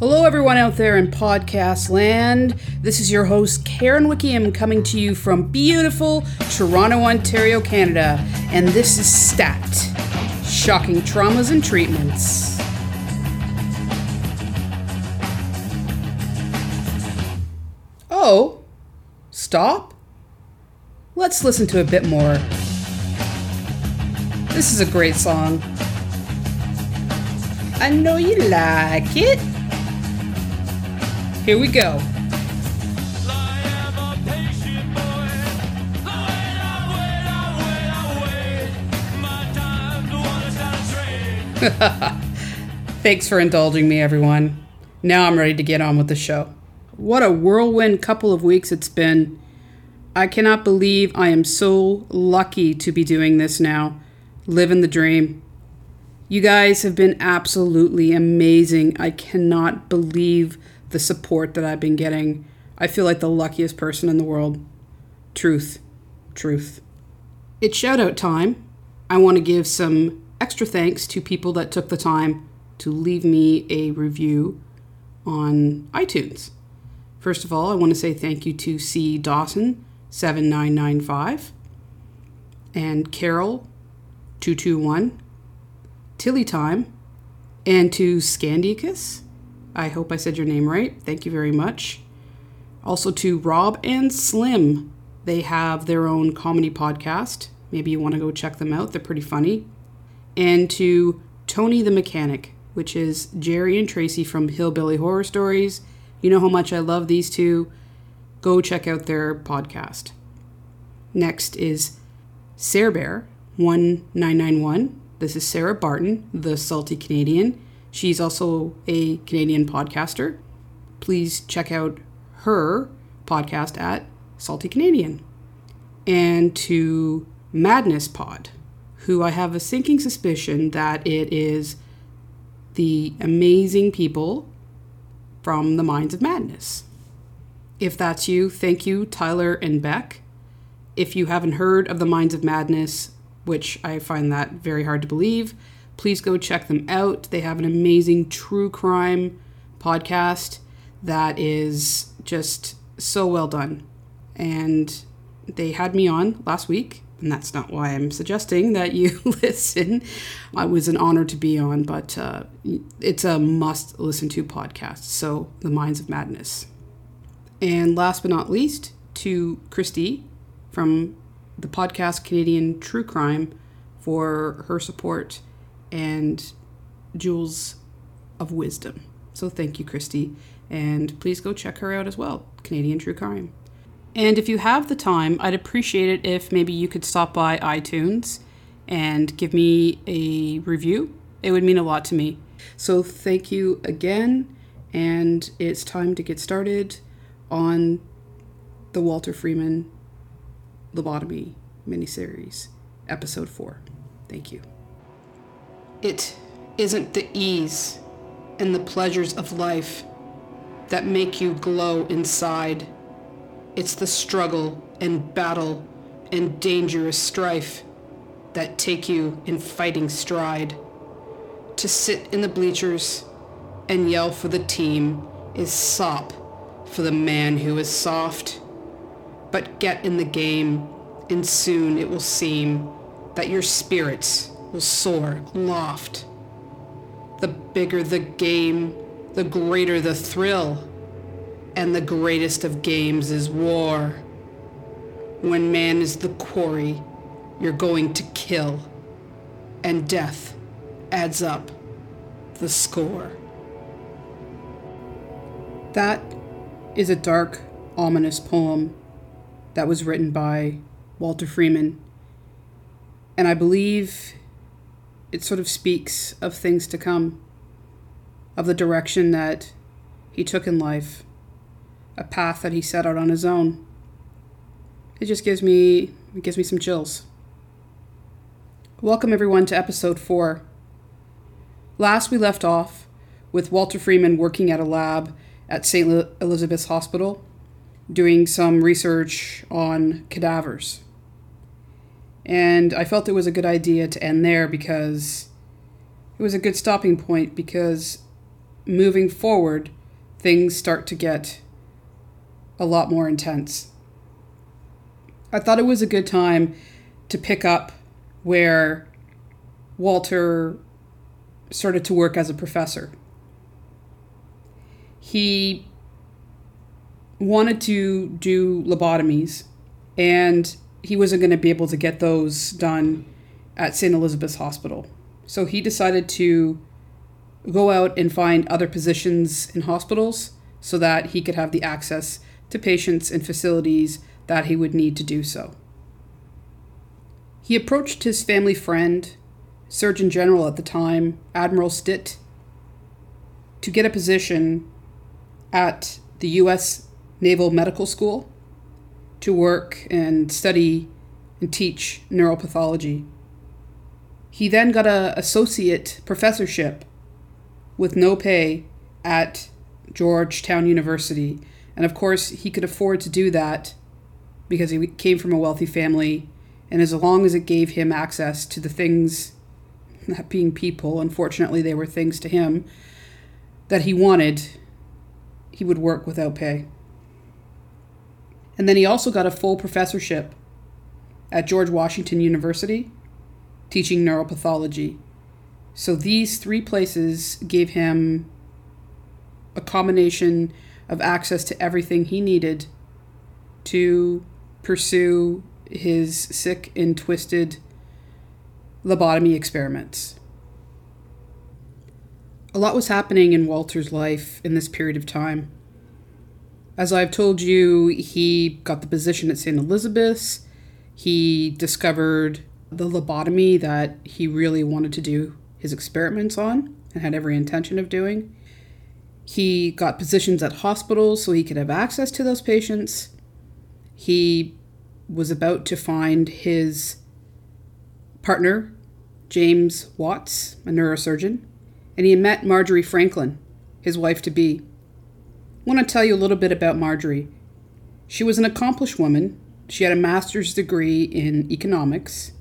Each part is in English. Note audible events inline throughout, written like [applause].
Hello, everyone out there in podcast land. This is your host, Karen Wickiam, coming to you from beautiful Toronto, Ontario, Canada. And this is STAT Shocking Traumas and Treatments. Oh, stop? Let's listen to a bit more. This is a great song. I know you like it. Here we go. [laughs] Thanks for indulging me, everyone. Now I'm ready to get on with the show. What a whirlwind couple of weeks it's been. I cannot believe I am so lucky to be doing this now. Living the dream. You guys have been absolutely amazing. I cannot believe the support that I've been getting. I feel like the luckiest person in the world. Truth. Truth. It's shout out time. I want to give some extra thanks to people that took the time to leave me a review on iTunes. First of all, I want to say thank you to C. Dawson 7995 and Carol 221, Tilly Time, and to Scandicus. I hope I said your name right. Thank you very much. Also to Rob and Slim. They have their own comedy podcast. Maybe you want to go check them out. They're pretty funny and to Tony the Mechanic, which is Jerry and Tracy from Hillbilly Horror Stories. You know how much I love these two. Go check out their podcast. Next is Sarah Bear 1991. This is Sarah Barton, the salty Canadian. She's also a Canadian podcaster. Please check out her podcast at Salty Canadian. And to Madness Pod who I have a sinking suspicion that it is the amazing people from the Minds of Madness. If that's you, thank you, Tyler and Beck. If you haven't heard of the Minds of Madness, which I find that very hard to believe, please go check them out. They have an amazing true crime podcast that is just so well done. And they had me on last week and that's not why I'm suggesting that you [laughs] listen. I was an honor to be on, but uh, it's a must listen to podcast. So, The Minds of Madness. And last but not least, to Christy from the podcast Canadian True Crime for her support and jewels of wisdom. So, thank you, Christy. And please go check her out as well, Canadian True Crime. And if you have the time, I'd appreciate it if maybe you could stop by iTunes and give me a review. It would mean a lot to me. So thank you again, and it's time to get started on the Walter Freeman lobotomy miniseries, episode 4. Thank you. It isn't the ease and the pleasures of life that make you glow inside it's the struggle and battle and dangerous strife that take you in fighting stride. To sit in the bleachers and yell for the team is sop for the man who is soft. But get in the game, and soon it will seem that your spirits will soar aloft. The bigger the game, the greater the thrill and the greatest of games is war. When man is the quarry, you're going to kill, and death adds up the score. That is a dark, ominous poem that was written by Walter Freeman, and I believe it sort of speaks of things to come, of the direction that he took in life a path that he set out on his own. It just gives me it gives me some chills. Welcome everyone to episode 4. Last we left off with Walter Freeman working at a lab at St. Elizabeth's Hospital doing some research on cadavers. And I felt it was a good idea to end there because it was a good stopping point because moving forward, things start to get a lot more intense. I thought it was a good time to pick up where Walter started to work as a professor. He wanted to do lobotomies, and he wasn't going to be able to get those done at St. Elizabeth's Hospital. So he decided to go out and find other positions in hospitals so that he could have the access to patients and facilities that he would need to do so. He approached his family friend, Surgeon General at the time, Admiral Stitt, to get a position at the U.S. Naval Medical School to work and study and teach neuropathology. He then got an associate professorship with no pay at Georgetown University. And of course, he could afford to do that because he came from a wealthy family. And as long as it gave him access to the things, that being people, unfortunately, they were things to him, that he wanted, he would work without pay. And then he also got a full professorship at George Washington University, teaching neuropathology. So these three places gave him a combination of access to everything he needed to pursue his sick and twisted lobotomy experiments. A lot was happening in Walter's life in this period of time. As I've told you, he got the position at St. Elizabeth's. He discovered the lobotomy that he really wanted to do his experiments on and had every intention of doing. He got positions at hospitals so he could have access to those patients. He was about to find his partner, James Watts, a neurosurgeon, and he met Marjorie Franklin, his wife to be. Want to tell you a little bit about Marjorie. She was an accomplished woman. She had a master's degree in economics.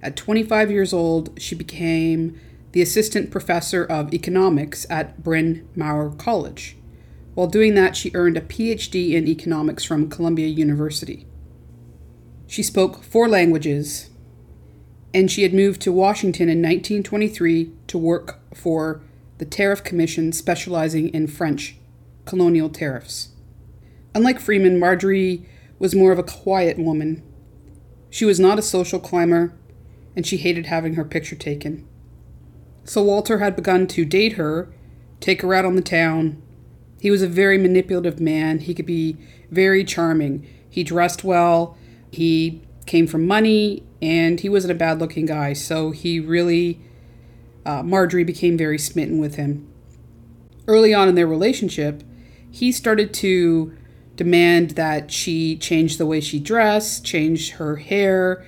At 25 years old, she became the assistant professor of economics at Bryn Mawr College. While doing that, she earned a PhD in economics from Columbia University. She spoke four languages, and she had moved to Washington in 1923 to work for the Tariff Commission specializing in French colonial tariffs. Unlike Freeman, Marjorie was more of a quiet woman. She was not a social climber, and she hated having her picture taken. So Walter had begun to date her, take her out on the town. He was a very manipulative man. He could be very charming. He dressed well. He came from money, and he wasn't a bad looking guy. So he really, uh, Marjorie became very smitten with him. Early on in their relationship, he started to demand that she change the way she dressed, change her hair,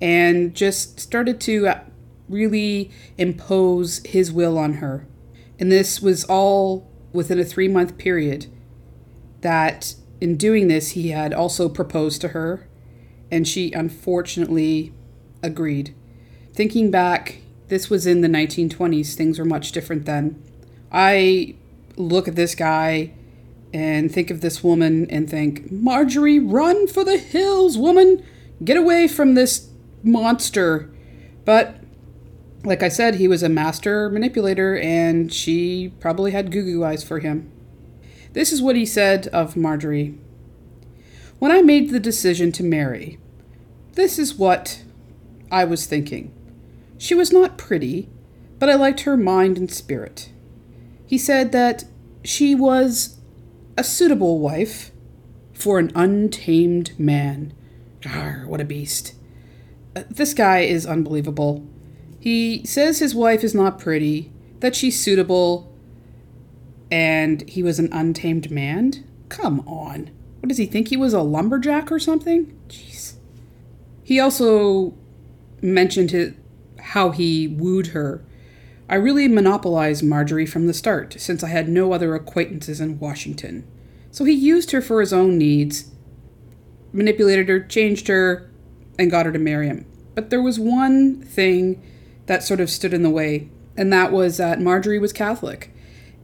and just started to uh, really impose his will on her. And this was all within a three month period. That in doing this, he had also proposed to her, and she unfortunately agreed. Thinking back, this was in the 1920s, things were much different then. I look at this guy and think of this woman and think, Marjorie, run for the hills, woman! Get away from this monster. But like I said, he was a master manipulator, and she probably had goo goo eyes for him. This is what he said of Marjorie When I made the decision to marry, this is what I was thinking. She was not pretty, but I liked her mind and spirit. He said that she was a suitable wife for an untamed man. Arr, what a beast. Uh, this guy is unbelievable. He says his wife is not pretty, that she's suitable, and he was an untamed man? Come on. What does he think he was a lumberjack or something? Jeez. He also mentioned his, how he wooed her. I really monopolized Marjorie from the start, since I had no other acquaintances in Washington. So he used her for his own needs, manipulated her, changed her, and got her to marry him. But there was one thing that sort of stood in the way, and that was that Marjorie was Catholic.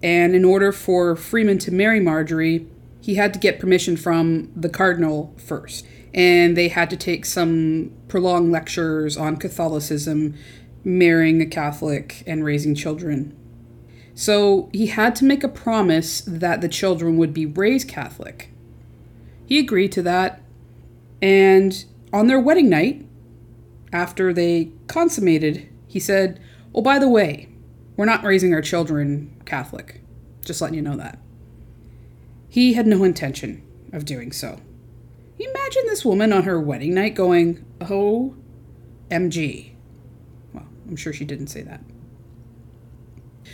And in order for Freeman to marry Marjorie, he had to get permission from the cardinal first. And they had to take some prolonged lectures on Catholicism, marrying a Catholic, and raising children. So he had to make a promise that the children would be raised Catholic. He agreed to that, and on their wedding night, after they consummated, he said, Oh, by the way, we're not raising our children Catholic. Just letting you know that. He had no intention of doing so. Imagine this woman on her wedding night going, Oh, MG. I'm sure she didn't say that.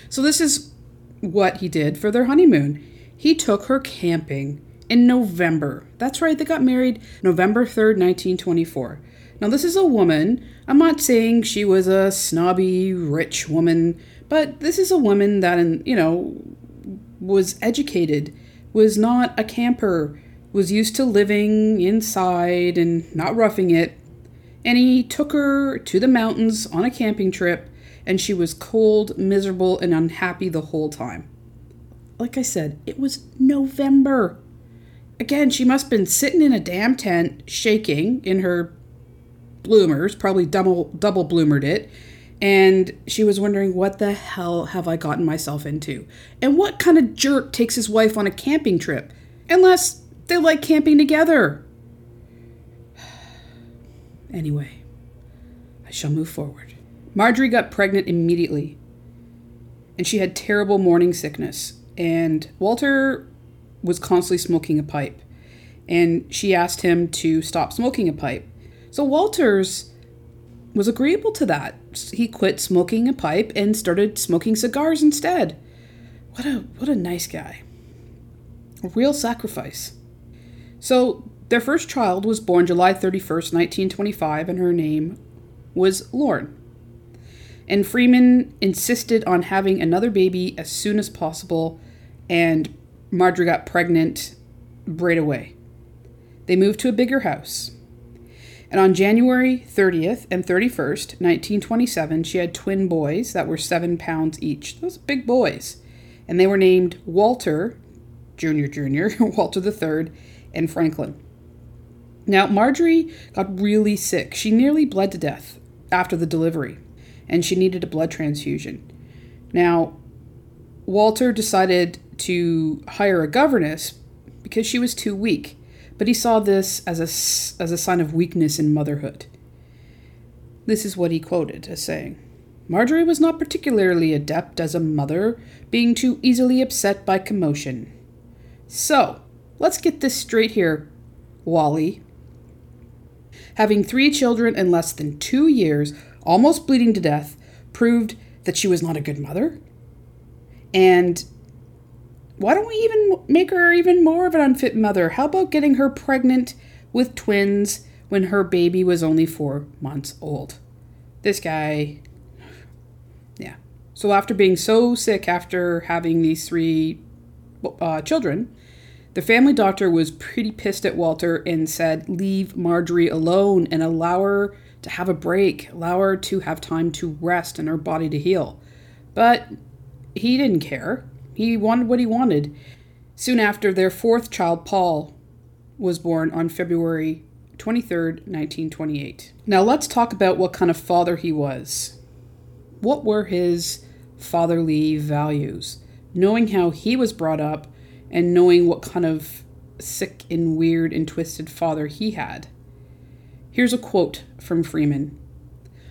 So, this is what he did for their honeymoon. He took her camping in November. That's right, they got married November 3rd, 1924. Now, this is a woman. I'm not saying she was a snobby, rich woman, but this is a woman that, you know, was educated, was not a camper, was used to living inside and not roughing it. And he took her to the mountains on a camping trip, and she was cold, miserable, and unhappy the whole time. Like I said, it was November. Again, she must have been sitting in a damn tent, shaking in her bloomers, probably double double bloomered it, and she was wondering what the hell have I gotten myself into? And what kind of jerk takes his wife on a camping trip? Unless they like camping together. Anyway, I shall move forward. Marjorie got pregnant immediately, and she had terrible morning sickness. And Walter was constantly smoking a pipe, and she asked him to stop smoking a pipe. So Walters was agreeable to that. He quit smoking a pipe and started smoking cigars instead. What a what a nice guy. A real sacrifice. So their first child was born July 31st, 1925, and her name was Lorne. And Freeman insisted on having another baby as soon as possible, and Marjorie got pregnant right away. They moved to a bigger house. And on January 30th and 31st, 1927, she had twin boys that were seven pounds each. Those big boys. And they were named Walter, Junior, Junior, [laughs] Walter III, and Franklin. Now, Marjorie got really sick. She nearly bled to death after the delivery, and she needed a blood transfusion. Now, Walter decided to hire a governess because she was too weak but he saw this as a, as a sign of weakness in motherhood. This is what he quoted as saying Marjorie was not particularly adept as a mother, being too easily upset by commotion. So, let's get this straight here, Wally. Having three children in less than two years, almost bleeding to death, proved that she was not a good mother? And why don't we even make her even more of an unfit mother? How about getting her pregnant with twins when her baby was only four months old? This guy, yeah. So after being so sick after having these three uh, children, the family doctor was pretty pissed at Walter and said, Leave Marjorie alone and allow her to have a break, allow her to have time to rest and her body to heal. But he didn't care. He wanted what he wanted. Soon after, their fourth child, Paul, was born on February 23rd, 1928. Now, let's talk about what kind of father he was. What were his fatherly values? Knowing how he was brought up and knowing what kind of sick and weird and twisted father he had. Here's a quote from Freeman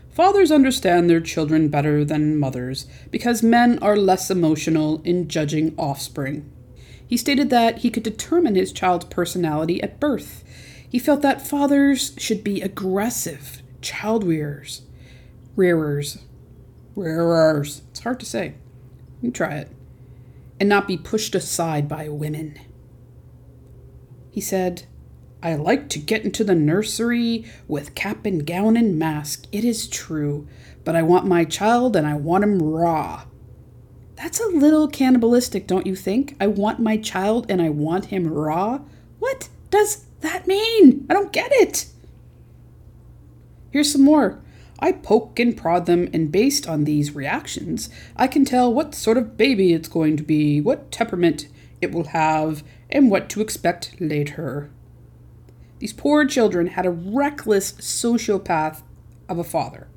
Fathers understand their children better than mothers because men are less emotional in judging offspring. He stated that he could determine his child's personality at birth. He felt that fathers should be aggressive, child rearers, rearers, rearers. It's hard to say. You try it. And not be pushed aside by women. He said, I like to get into the nursery with cap and gown and mask, it is true, but I want my child and I want him raw. That's a little cannibalistic, don't you think? I want my child and I want him raw? What does that mean? I don't get it. Here's some more. I poke and prod them, and based on these reactions, I can tell what sort of baby it's going to be, what temperament it will have, and what to expect later. These poor children had a reckless sociopath of a father.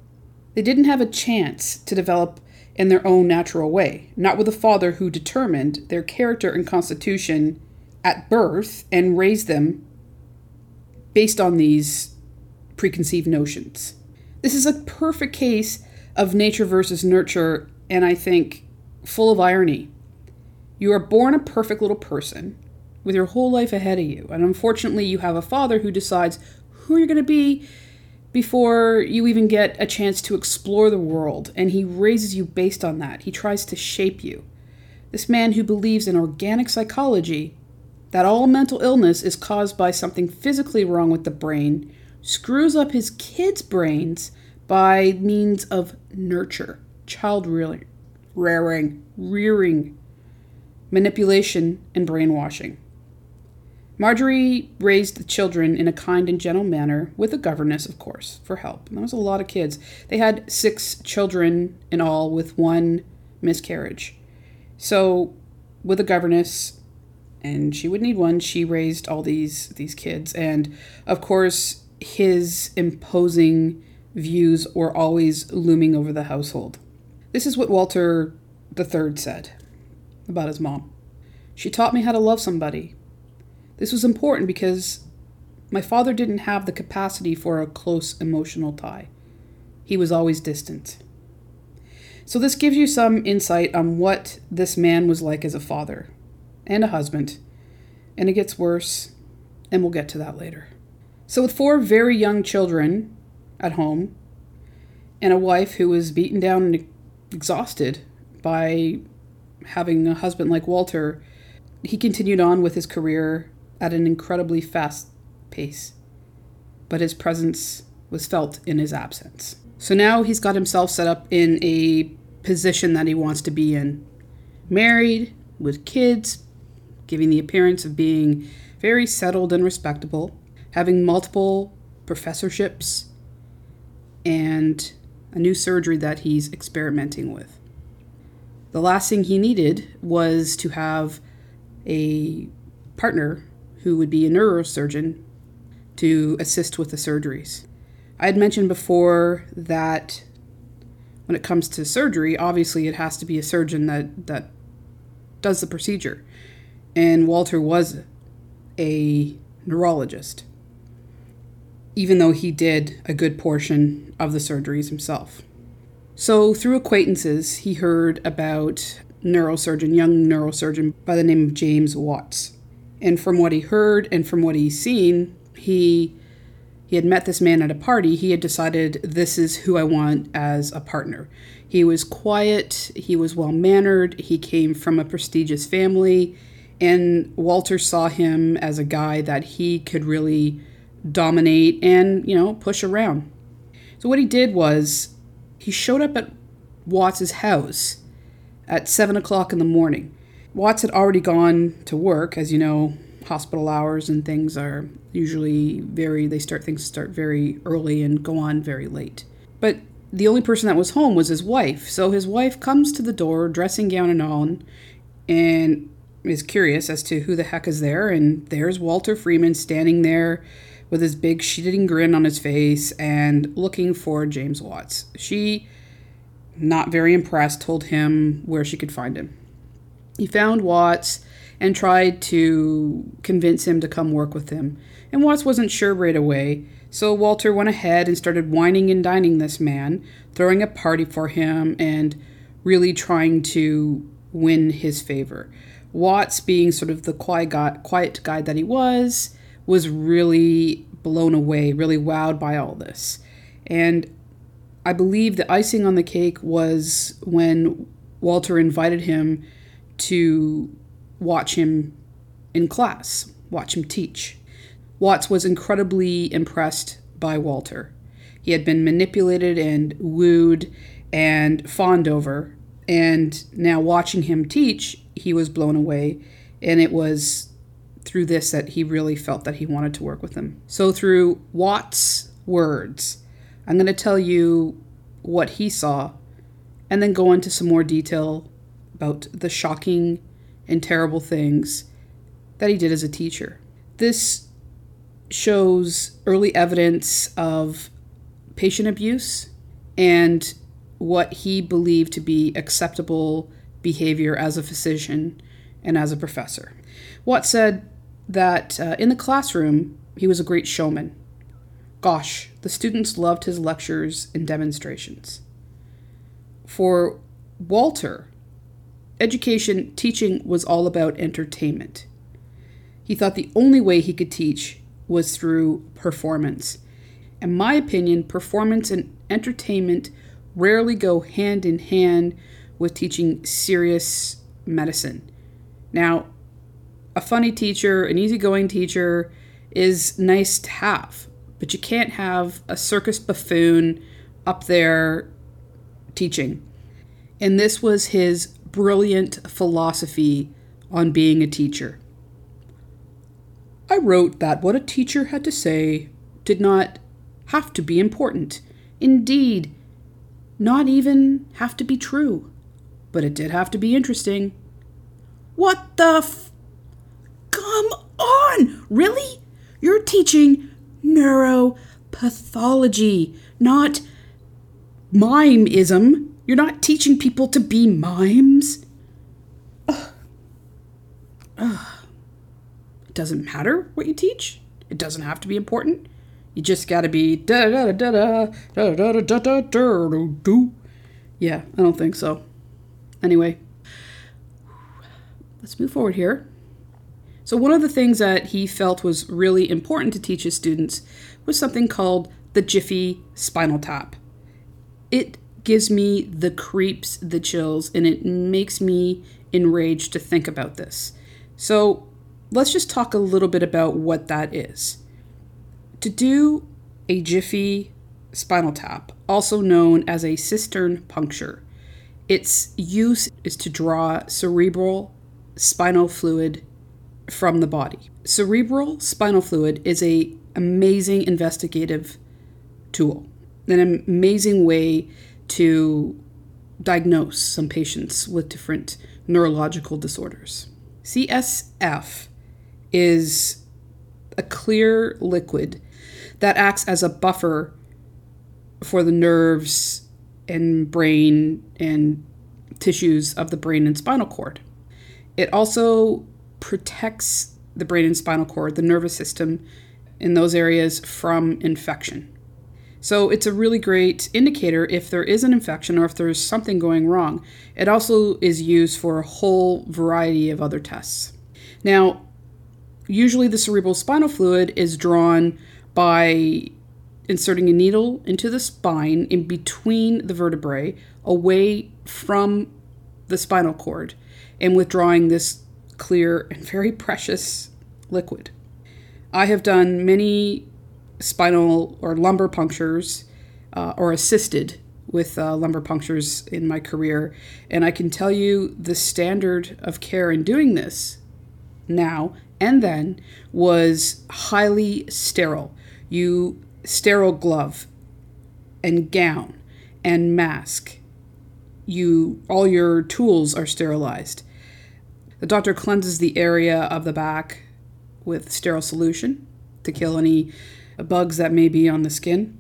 They didn't have a chance to develop in their own natural way, not with a father who determined their character and constitution at birth and raised them based on these preconceived notions. This is a perfect case of nature versus nurture, and I think full of irony. You are born a perfect little person with your whole life ahead of you, and unfortunately, you have a father who decides who you're going to be before you even get a chance to explore the world, and he raises you based on that. He tries to shape you. This man who believes in organic psychology, that all mental illness is caused by something physically wrong with the brain, screws up his kids' brains by means of nurture, child rearing, rearing, rearing, manipulation, and brainwashing. Marjorie raised the children in a kind and gentle manner, with a governess, of course, for help. And that was a lot of kids. They had six children in all, with one miscarriage. So, with a governess, and she would need one, she raised all these these kids. And of course, his imposing views were always looming over the household. This is what Walter III said about his mom. She taught me how to love somebody, this was important because my father didn't have the capacity for a close emotional tie. He was always distant. So, this gives you some insight on what this man was like as a father and a husband. And it gets worse, and we'll get to that later. So, with four very young children at home, and a wife who was beaten down and exhausted by having a husband like Walter, he continued on with his career at an incredibly fast pace, but his presence was felt in his absence. So now he's got himself set up in a position that he wants to be in. Married, with kids, giving the appearance of being very settled and respectable, having multiple professorships, and a new surgery that he's experimenting with. The last thing he needed was to have a partner who would be a neurosurgeon to assist with the surgeries. I had mentioned before that when it comes to surgery, obviously it has to be a surgeon that, that does the procedure. And Walter was a neurologist, even though he did a good portion of the surgeries himself. So, through acquaintances, he heard about neurosurgeon, young neurosurgeon by the name of James Watts. And from what he heard and from what he's seen, he he had met this man at a party. He had decided this is who I want as a partner. He was quiet, he was well mannered, he came from a prestigious family, and Walter saw him as a guy that he could really dominate and, you know, push around. So what he did was he showed up at Watts's house at seven o'clock in the morning. Watts had already gone to work, as you know, hospital hours and things are usually very they start things start very early and go on very late. But the only person that was home was his wife. So his wife comes to the door, dressing gown and all, and is curious as to who the heck is there. And there's Walter Freeman standing there with his big shit-eating grin on his face and looking for James Watts. She, not very impressed, told him where she could find him. He found Watts and tried to convince him to come work with him. And Watts wasn't sure right away, so Walter went ahead and started wining and dining this man, throwing a party for him and really trying to win his favor. Watts, being sort of the quiet guy that he was, was really blown away, really wowed by all this. And I believe the icing on the cake was when Walter invited him to watch him in class, watch him teach. Watts was incredibly impressed by Walter. He had been manipulated and wooed and fawned over, and now watching him teach, he was blown away, and it was through this that he really felt that he wanted to work with him. So, through Watts' words, I'm going to tell you what he saw and then go into some more detail about the shocking and terrible things that he did as a teacher. This shows early evidence of patient abuse and what he believed to be acceptable behavior as a physician and as a professor. Watt said that uh, in the classroom, he was a great showman. Gosh, the students loved his lectures and demonstrations. For Walter, education, teaching was all about entertainment. He thought the only way he could teach was through performance. In my opinion, performance and entertainment rarely go hand in hand with teaching serious medicine. Now, a funny teacher, an easygoing teacher, is nice to have, but you can't have a circus buffoon up there teaching. And this was his brilliant philosophy on being a teacher. I wrote that what a teacher had to say did not have to be important. Indeed, not even have to be true. But it did have to be interesting. What the f- Come on! Really? You're teaching neuropathology, not mimeism. You're not teaching people to be mimes. Ugh. Ugh. It doesn't matter what you teach. It doesn't have to be important. You just gotta be da da da da da da da da da da Yeah, I don't think so. Anyway, let's move forward here. So, one of the things that he felt was really important to teach his students was something called the Jiffy spinal tap. It gives me the creeps, the chills, and it makes me enraged to think about this. So, let's just talk a little bit about what that is. To do a Jiffy spinal tap, also known as a cistern puncture, its use is to draw cerebral spinal fluid from the body. Cerebral spinal fluid is a amazing investigative tool, an amazing way to diagnose some patients with different neurological disorders. CSF is a clear liquid that acts as a buffer for the nerves and brain and tissues of the brain and spinal cord. It also protects the brain and spinal cord, the nervous system in those areas from infection. So it's a really great indicator if there is an infection or if there's something going wrong. It also is used for a whole variety of other tests. Now, usually the cerebral spinal fluid is drawn by inserting a needle into the spine in between the vertebrae, away from the spinal cord, and withdrawing this clear and very precious liquid. I have done many spinal or lumbar punctures uh, or assisted with uh, lumbar punctures in my career, and I can tell you the standard of care in doing this now and then was highly sterile. You sterile glove and gown and mask. You all your tools are sterilized. The doctor cleanses the area of the back with sterile solution to kill any bugs that may be on the skin.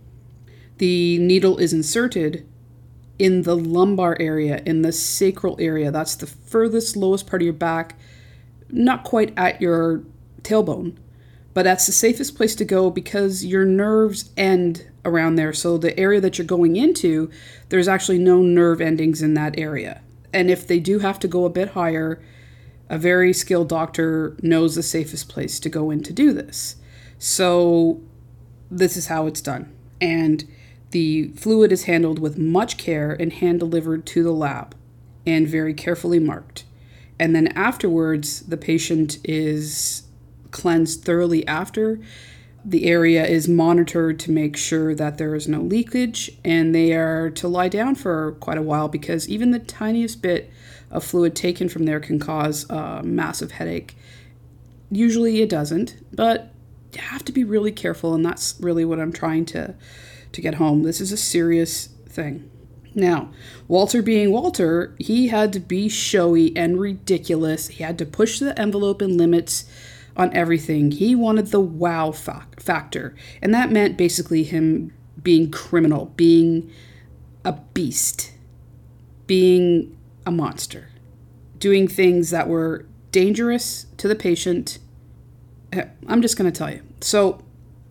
The needle is inserted in the lumbar area, in the sacral area. That's the furthest lowest part of your back, not quite at your tailbone but that's the safest place to go because your nerves end around there. So the area that you're going into, there's actually no nerve endings in that area. And if they do have to go a bit higher, a very skilled doctor knows the safest place to go in to do this. So this is how it's done. And the fluid is handled with much care and hand delivered to the lab and very carefully marked. And then afterwards, the patient is cleansed thoroughly after. The area is monitored to make sure that there is no leakage, and they are to lie down for quite a while because even the tiniest bit of fluid taken from there can cause a massive headache. Usually it doesn't, but you have to be really careful, and that's really what I'm trying to to get home. This is a serious thing. Now, Walter being Walter, he had to be showy and ridiculous. He had to push the envelope and limits on everything. He wanted the wow fa- factor, and that meant basically him being criminal, being a beast, being a monster, doing things that were dangerous to the patient. Eh, I'm just going to tell you. So,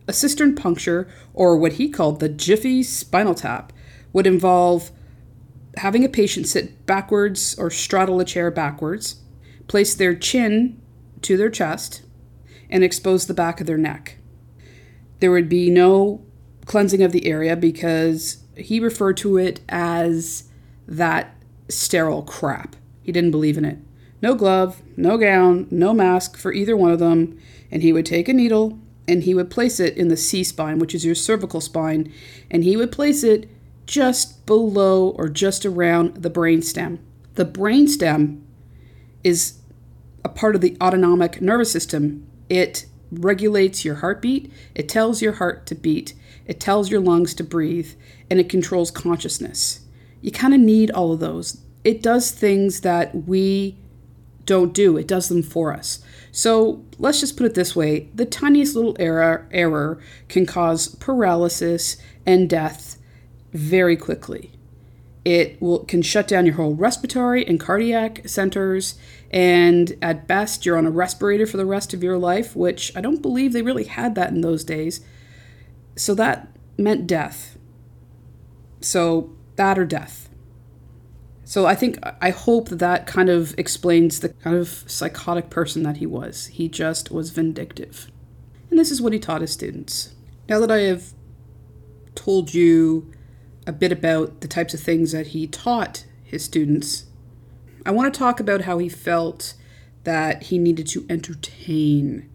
a cistern puncture, or what he called the jiffy spinal tap, would involve having a patient sit backwards or straddle a chair backwards, place their chin to their chest, and expose the back of their neck. There would be no cleansing of the area because he referred to it as that sterile crap. He didn't believe in it. No glove, no gown, no mask for either one of them, and he would take a needle and he would place it in the C spine, which is your cervical spine, and he would place it just below or just around the brainstem. The brainstem is a part of the autonomic nervous system. It regulates your heartbeat, it tells your heart to beat, it tells your lungs to breathe, and it controls consciousness. You kind of need all of those. It does things that we don't do, it does them for us. So let's just put it this way the tiniest little error, error can cause paralysis and death very quickly. It will can shut down your whole respiratory and cardiac centers, and at best, you're on a respirator for the rest of your life, which I don't believe they really had that in those days. So that meant death. So that or death. So I think I hope that that kind of explains the kind of psychotic person that he was. He just was vindictive. And this is what he taught his students. Now that I have told you a bit about the types of things that he taught his students, I want to talk about how he felt that he needed to entertain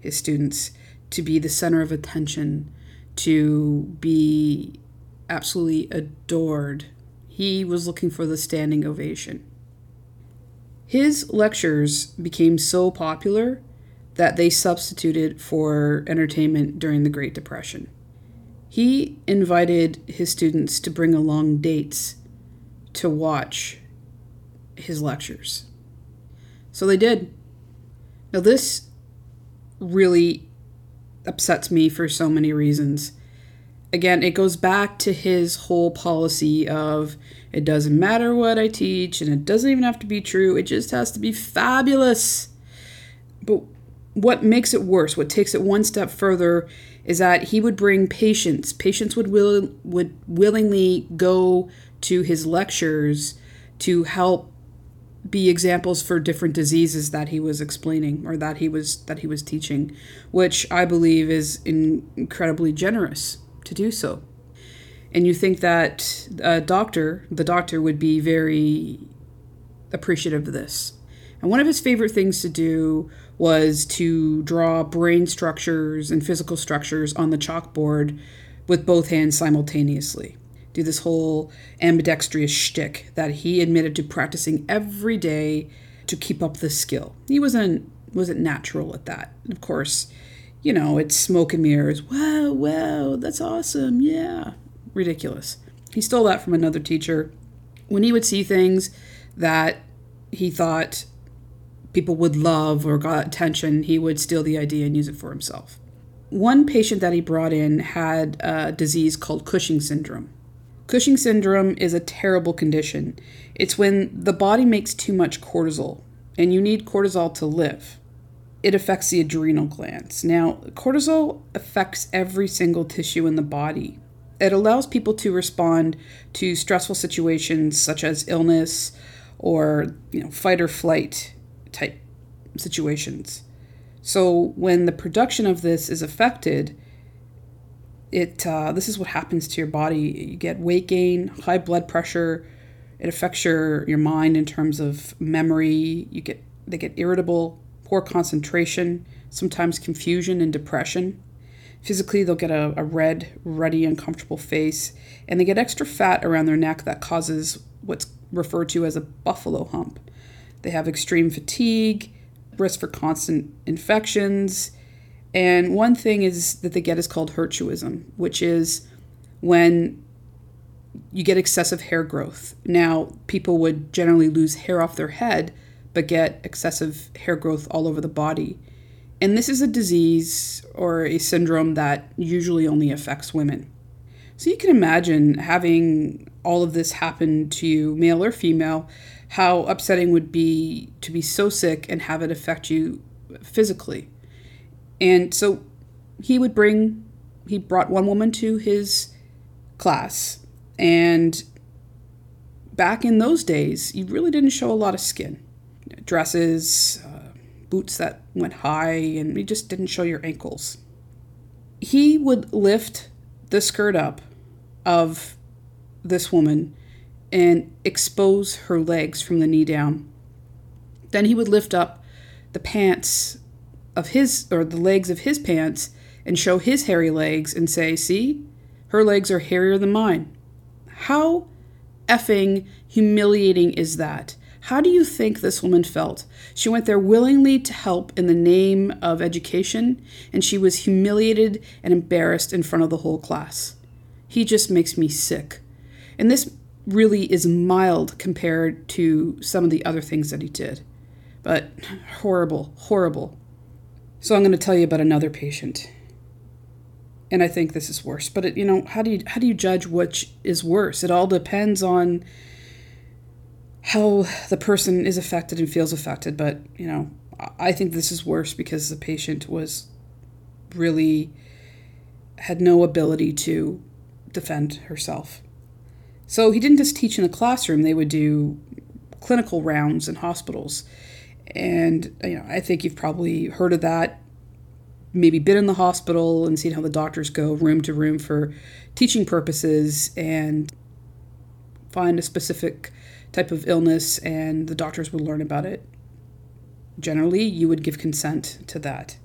his students, to be the center of attention, to be absolutely adored. He was looking for the standing ovation. His lectures became so popular that they substituted for entertainment during the Great Depression. He invited his students to bring along dates to watch his lectures. So they did. Now, this really upsets me for so many reasons. Again, it goes back to his whole policy of it doesn't matter what I teach and it doesn't even have to be true, it just has to be fabulous. But what makes it worse, what takes it one step further, is that he would bring patients. Patients would will, would willingly go to his lectures to help be examples for different diseases that he was explaining or that he was that he was teaching, which I believe is incredibly generous to do so. And you think that a doctor, the doctor, would be very appreciative of this. And one of his favorite things to do was to draw brain structures and physical structures on the chalkboard with both hands simultaneously. Do this whole ambidextrous shtick that he admitted to practicing every day to keep up the skill. He wasn't wasn't natural at that. And of course, you know, it's smoke and mirrors. Wow, wow, that's awesome. Yeah. Ridiculous. He stole that from another teacher. When he would see things that he thought people would love or got attention, he would steal the idea and use it for himself. One patient that he brought in had a disease called Cushing syndrome. Cushing syndrome is a terrible condition. It's when the body makes too much cortisol, and you need cortisol to live. It affects the adrenal glands. Now, cortisol affects every single tissue in the body. It allows people to respond to stressful situations such as illness or, you know, fight or flight type situations. So when the production of this is affected, it uh, this is what happens to your body. You get weight gain, high blood pressure. It affects your your mind in terms of memory. You get they get irritable, poor concentration, sometimes confusion and depression. Physically, they'll get a, a red, ruddy, uncomfortable face, and they get extra fat around their neck that causes what's referred to as a buffalo hump. They have extreme fatigue, risk for constant infections, And one thing is that they get is called hirsutism, which is when you get excessive hair growth. Now, people would generally lose hair off their head, but get excessive hair growth all over the body. And this is a disease or a syndrome that usually only affects women. So you can imagine having all of this happen to you, male or female, how upsetting would be to be so sick and have it affect you physically. And so he would bring, he brought one woman to his class. And back in those days, you really didn't show a lot of skin. Dresses, uh, boots that went high, and you just didn't show your ankles. He would lift the skirt up of this woman and expose her legs from the knee down. Then he would lift up the pants of his, or the legs of his pants, and show his hairy legs and say, See, her legs are hairier than mine. How effing humiliating is that? How do you think this woman felt? She went there willingly to help in the name of education, and she was humiliated and embarrassed in front of the whole class. He just makes me sick. And this really is mild compared to some of the other things that he did. But horrible, horrible. So I'm going to tell you about another patient. And I think this is worse. But it, you know, how do you how do you judge which is worse? It all depends on how the person is affected and feels affected, but you know, I think this is worse because the patient was really had no ability to defend herself. So he didn't just teach in a classroom, they would do clinical rounds in hospitals. And you know, I think you've probably heard of that, maybe been in the hospital and seen how the doctors go room to room for teaching purposes and find a specific type of illness and the doctors would learn about it. Generally, you would give consent to that.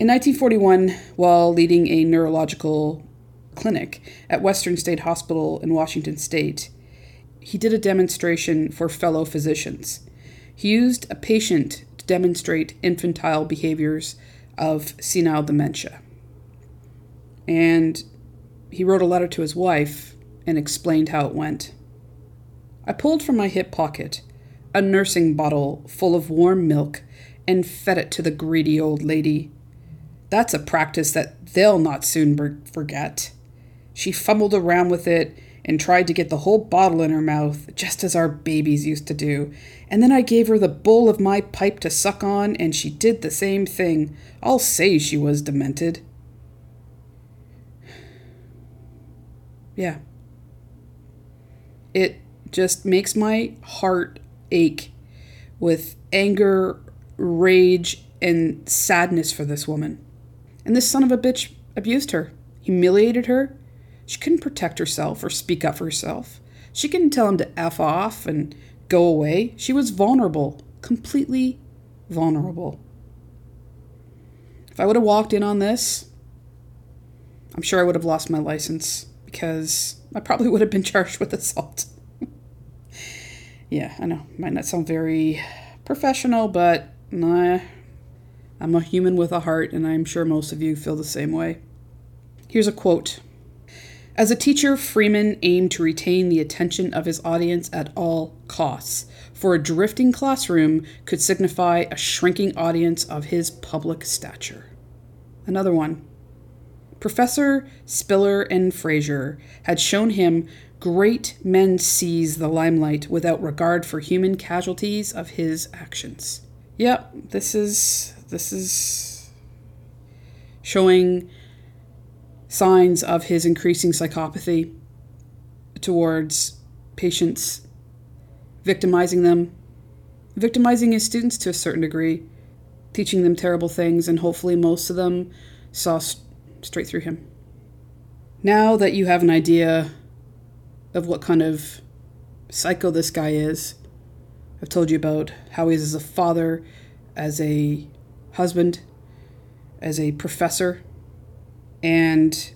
In 1941, while leading a neurological clinic at Western State Hospital in Washington State, he did a demonstration for fellow physicians. He used a patient to demonstrate infantile behaviors of senile dementia. And he wrote a letter to his wife and explained how it went. I pulled from my hip pocket a nursing bottle full of warm milk and fed it to the greedy old lady. That's a practice that they'll not soon forget. She fumbled around with it and tried to get the whole bottle in her mouth, just as our babies used to do. And then I gave her the bowl of my pipe to suck on, and she did the same thing. I'll say she was demented. [sighs] Yeah. It just makes my heart ache with anger, rage, and sadness for this woman. And this son of a bitch abused her, humiliated her, she couldn't protect herself or speak up for herself. She couldn't tell him to F off and go away. She was vulnerable, completely vulnerable. If I would have walked in on this, I'm sure I would have lost my license because I probably would have been [laughs] charged with assault. Yeah, I know. Might not sound very professional, but nah, I'm a human with a heart, and I'm sure most of you feel the same way. Here's a quote as a teacher, Freeman aimed to retain the attention of his audience at all costs, for a drifting classroom could signify a shrinking audience of his public stature. Another one. Professor Spiller and Frazier had shown him great men seize the limelight without regard for human casualties of his actions. Yep, this is this is showing signs of his increasing psychopathy towards patients, victimizing them, victimizing his students to a certain degree, teaching them terrible things, and hopefully most of them saw st- straight through him. Now that you have an idea of what kind of psycho this guy is, I've told you about how he is as a father, as a husband, as a professor, and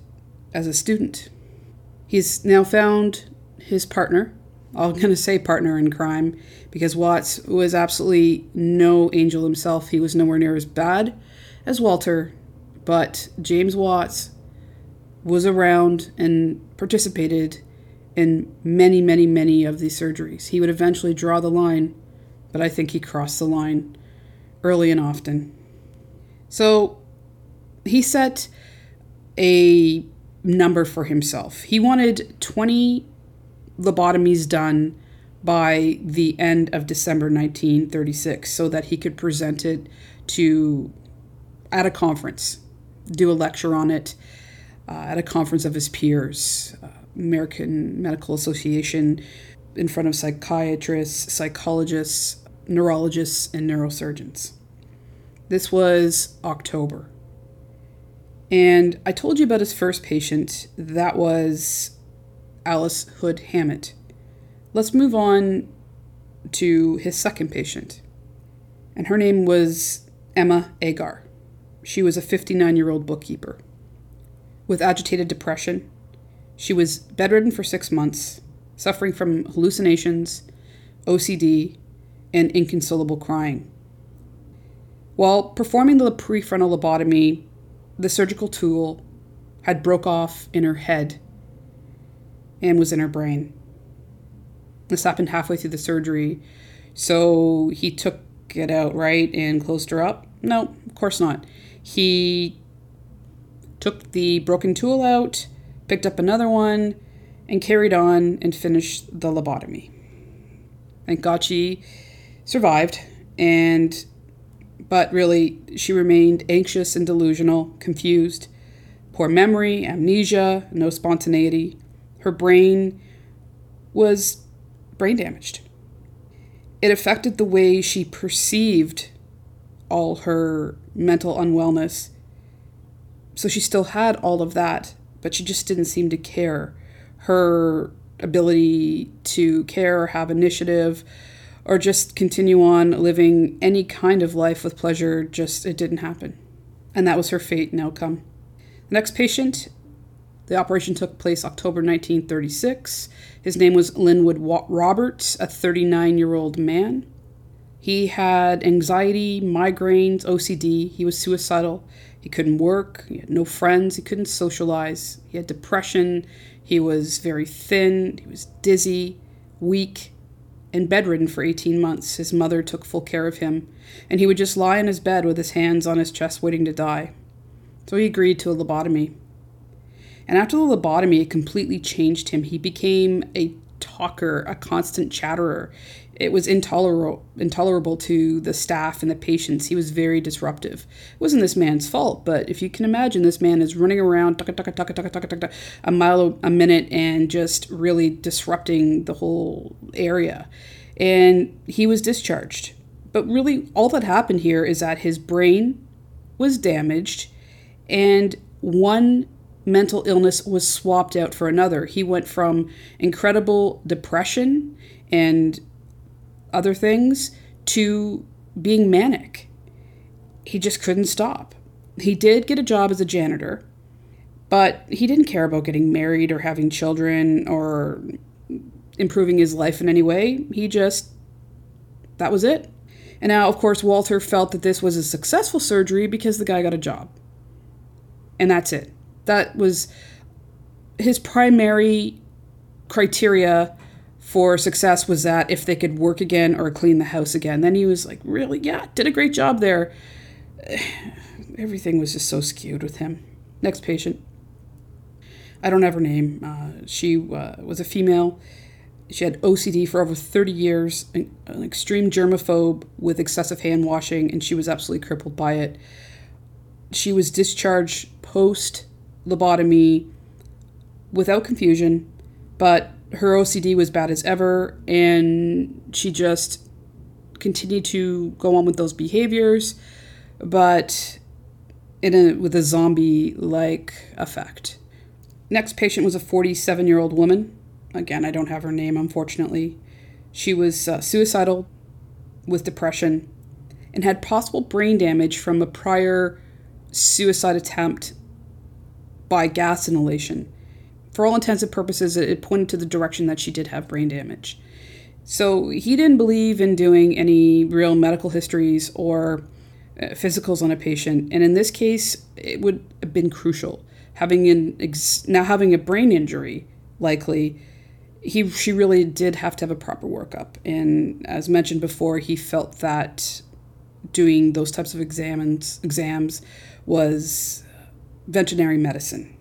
as a student. He's now found his partner. I'm [laughs] going to say partner in crime because Watts was absolutely no angel himself. He was nowhere near as bad as Walter, but James Watts was around and participated in many, many, many of these surgeries. He would eventually draw the line, but I think he crossed the line early and often. So he set a number for himself. He wanted 20 lobotomies done by the end of December 1936 so that he could present it to at a conference, do a lecture on it uh, at a conference of his peers, American Medical Association, in front of psychiatrists, psychologists, neurologists, and neurosurgeons. This was October. And I told you about his first patient. That was Alice Hood Hammatt. Let's move on to his second patient. And her name was Emma Agar. She was a 59 year old bookkeeper. With agitated depression, she was bedridden for six months, suffering from hallucinations, OCD, and inconsolable crying. While performing the prefrontal lobotomy, the surgical tool had broke off in her head and was in her brain. This happened halfway through the surgery, so he took it out right and closed her up. No, of course not. He took the broken tool out, picked up another one, and carried on and finished the lobotomy. God she survived, and but really she remained anxious and delusional, confused, poor memory, amnesia, no spontaneity. Her brain was brain damaged. It affected the way she perceived all her mental unwellness. So she still had all of that, but she just didn't seem to care. Her ability to care, have initiative, or just continue on living any kind of life with pleasure, just it didn't happen. And that was her fate and outcome. The next patient, the operation took place October 1936. His name was Linwood Roberts, a 39 year old man. He had anxiety, migraines, OCD. He was suicidal. He couldn't work. He had no friends. He couldn't socialize. He had depression. He was very thin. He was dizzy, weak, and bedridden for 18 months. His mother took full care of him, and he would just lie in his bed with his hands on his chest waiting to die. So he agreed to a lobotomy. And after the lobotomy, it completely changed him. He became a talker, a constant chatterer. It was intolerable, intolerable to the staff and the patients. He was very disruptive. It wasn't this man's fault, but if you can imagine, this man is running around a mile a minute and just really disrupting the whole area. And he was discharged. But really, all that happened here is that his brain was damaged, and one mental illness was swapped out for another. He went from incredible depression and other things to being manic. He just couldn't stop. He did get a job as a janitor, but he didn't care about getting married or having children or improving his life in any way. He just, that was it. And now, of course, Walter felt that this was a successful surgery because the guy got a job. And that's it. That was his primary criteria for success was that if they could work again or clean the house again. Then he was like, really? Yeah, did a great job there. [sighs] Everything was just so skewed with him. Next patient. I don't have her name. Uh, she uh, was a female. She had OCD for over 30 years, an, an extreme germaphobe with excessive hand washing, and she was absolutely crippled by it. She was discharged post lobotomy without confusion, but her OCD was bad as ever, and she just continued to go on with those behaviors, but in a, with a zombie like effect. Next patient was a 47 year old woman. Again, I don't have her name, unfortunately. She was uh, suicidal with depression and had possible brain damage from a prior suicide attempt by gas inhalation. For all intents and purposes, it pointed to the direction that she did have brain damage. So he didn't believe in doing any real medical histories or uh, physicals on a patient. And in this case, it would have been crucial. Having an ex- now having a brain injury, likely, he she really did have to have a proper workup. And as mentioned before, he felt that doing those types of examines exams was veterinary medicine.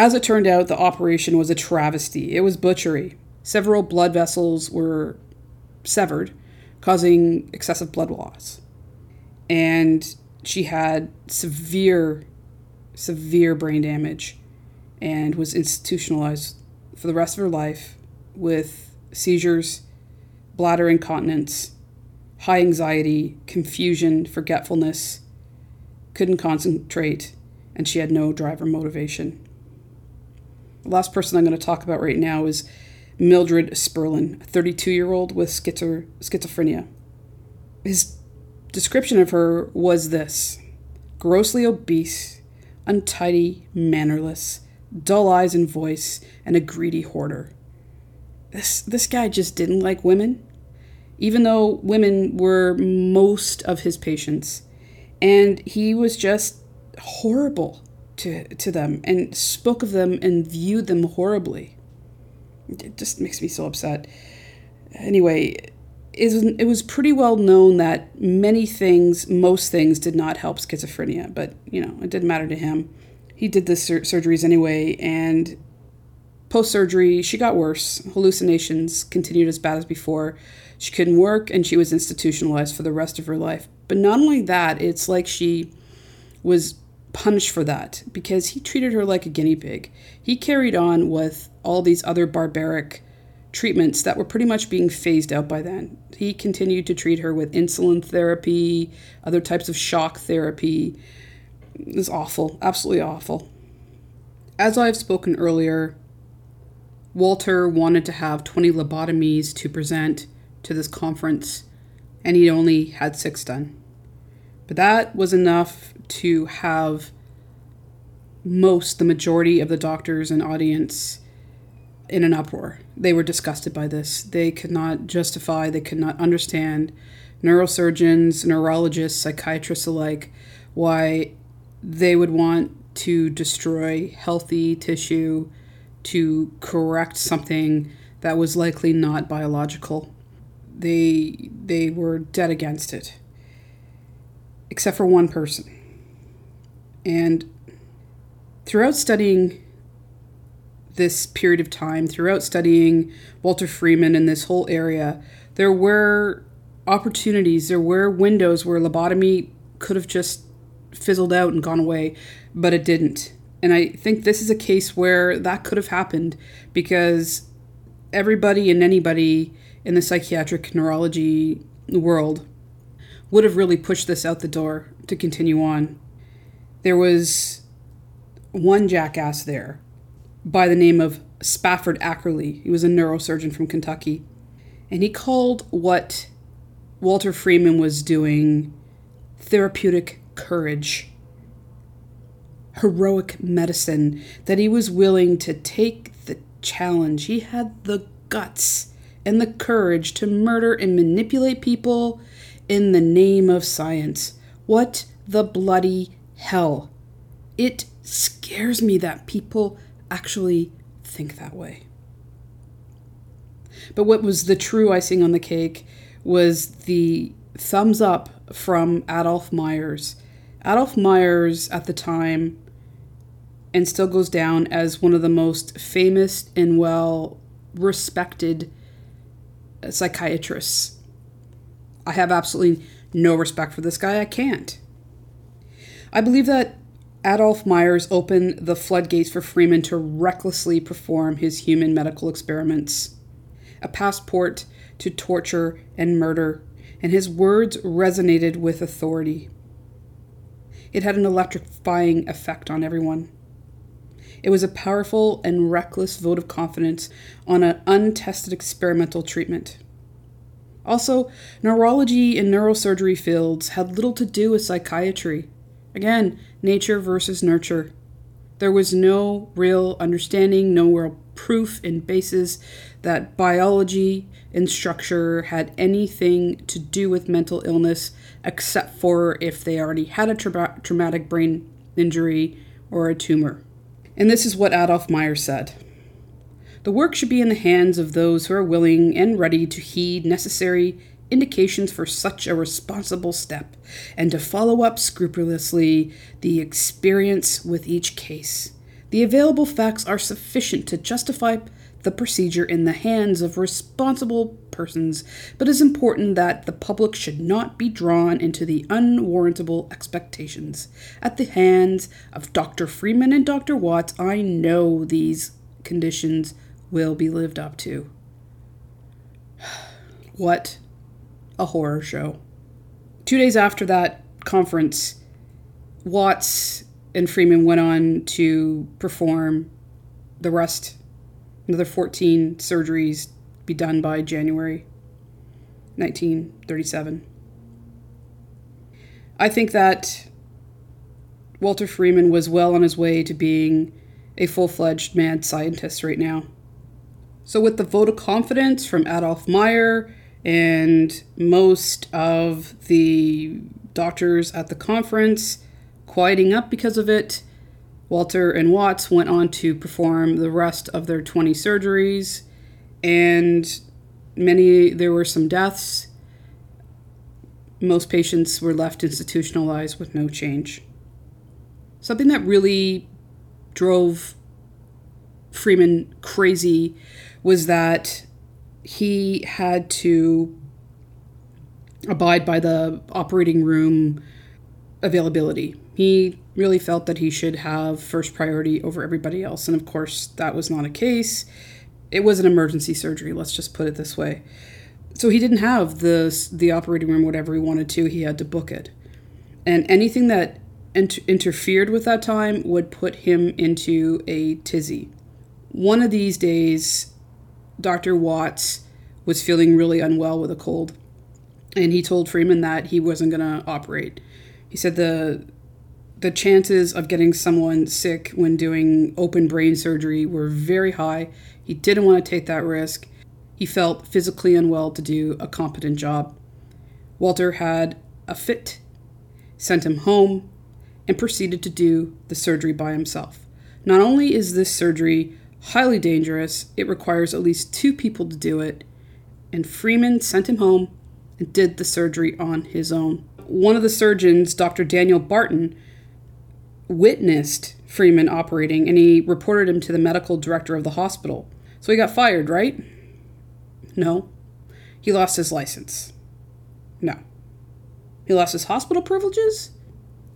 As it turned out, the operation was a travesty. It was butchery. Several blood vessels were severed, causing excessive blood loss. And she had severe, severe brain damage and was institutionalized for the rest of her life with seizures, bladder incontinence, high anxiety, confusion, forgetfulness, couldn't concentrate, and she had no driver motivation. Last person I'm going to talk about right now is Mildred Sperlin, a 32 year old with schizo- schizophrenia. His description of her was this grossly obese, untidy, mannerless, dull eyes and voice, and a greedy hoarder. This, this guy just didn't like women, even though women were most of his patients. And he was just horrible to, to them and spoke of them and viewed them horribly. It just makes me so upset. Anyway, it was pretty well known that many things, most things, did not help schizophrenia, but you know, it didn't matter to him. He did the sur- surgeries anyway, and post surgery, she got worse. Hallucinations continued as bad as before. She couldn't work, and she was institutionalized for the rest of her life. But not only that, it's like she was punished for that because he treated her like a guinea pig. He carried on with all these other barbaric treatments that were pretty much being phased out by then. He continued to treat her with insulin therapy, other types of shock therapy. It was awful, absolutely awful. As I've spoken earlier, Walter wanted to have 20 lobotomies to present to this conference, and he only had six done. But that was enough to have most, the majority of the doctors and audience in an uproar. They were disgusted by this. They could not justify, they could not understand, neurosurgeons, neurologists, psychiatrists alike, why they would want to destroy healthy tissue to correct something that was likely not biological. They they were dead against it. Except for one person. And throughout studying this period of time, throughout studying Walter Freeman and this whole area, there were opportunities, there were windows where lobotomy could have just fizzled out and gone away, but it didn't. And I think this is a case where that could have happened because everybody and anybody in the psychiatric neurology world would have really pushed this out the door to continue on. There was one jackass there by the name of Spafford Ackerly. He was a neurosurgeon from Kentucky. And he called what Walter Freeman was doing therapeutic courage, heroic medicine, that he was willing to take the challenge. He had the guts and the courage to murder and manipulate people in the name of science. What the bloody hell? It scares me that people actually think that way. But what was the true icing on the cake was the thumbs up from Adolf Myers. Adolf Myers at the time and still goes down as one of the most famous and well respected psychiatrists. I have absolutely no respect for this guy. I can't. I believe that Adolf Myers opened the floodgates for Freeman to recklessly perform his human medical experiments, a passport to torture and murder, and his words resonated with authority. It had an electrifying effect on everyone. It was a powerful and reckless vote of confidence on an untested experimental treatment. Also, neurology and neurosurgery fields had little to do with psychiatry. Again, nature versus nurture. There was no real understanding, no real proof and basis that biology and structure had anything to do with mental illness, except for if they already had a tra- traumatic brain injury or a tumor. And this is what Adolf Meyer said. The work should be in the hands of those who are willing and ready to heed necessary indications for such a responsible step and to follow up scrupulously the experience with each case. The available facts are sufficient to justify the procedure in the hands of responsible persons, but it is important that the public should not be drawn into the unwarrantable expectations. At the hands of Dr. Freeman and Dr. Watts, I know these conditions will be lived up to. [sighs] What a horror show. Two days after that conference, Watts and Freeman went on to perform the rest, another 14 surgeries, be done by January 1937. I think that Walter Freeman was well on his way to being a full fledged mad scientist right now. So, with the vote of confidence from Adolf Meyer and most of the doctors at the conference quieting up because of it. Walter and Watts went on to perform the rest of their 20 surgeries, and many, there were some deaths. Most patients were left institutionalized with no change. Something that really drove Freeman crazy was that he had to abide by the operating room availability. He really felt that he should have first priority over everybody else. And of course, that was not a case. It was an emergency surgery, let's just put it this way. So he didn't have the, the operating room whatever he wanted to, he had to book it. And anything that inter- interfered with that time would put him into a tizzy. One of these days, Dr. Watts was feeling really unwell with a cold. And he told Freeman that he wasn't going to operate. He said the the chances of getting someone sick when doing open brain surgery were very high. He didn't want to take that risk. He felt physically unwell to do a competent job. Walter had a fit, sent him home, and proceeded to do the surgery by himself. Not only is this surgery highly dangerous. It requires at least two people to do it. And Freeman sent him home and did the surgery on his own. One of the surgeons, Dr. Daniel Barton, witnessed Freeman operating and he reported him to the medical director of the hospital. So he got fired, right? No. He lost his license. No. He lost his hospital privileges?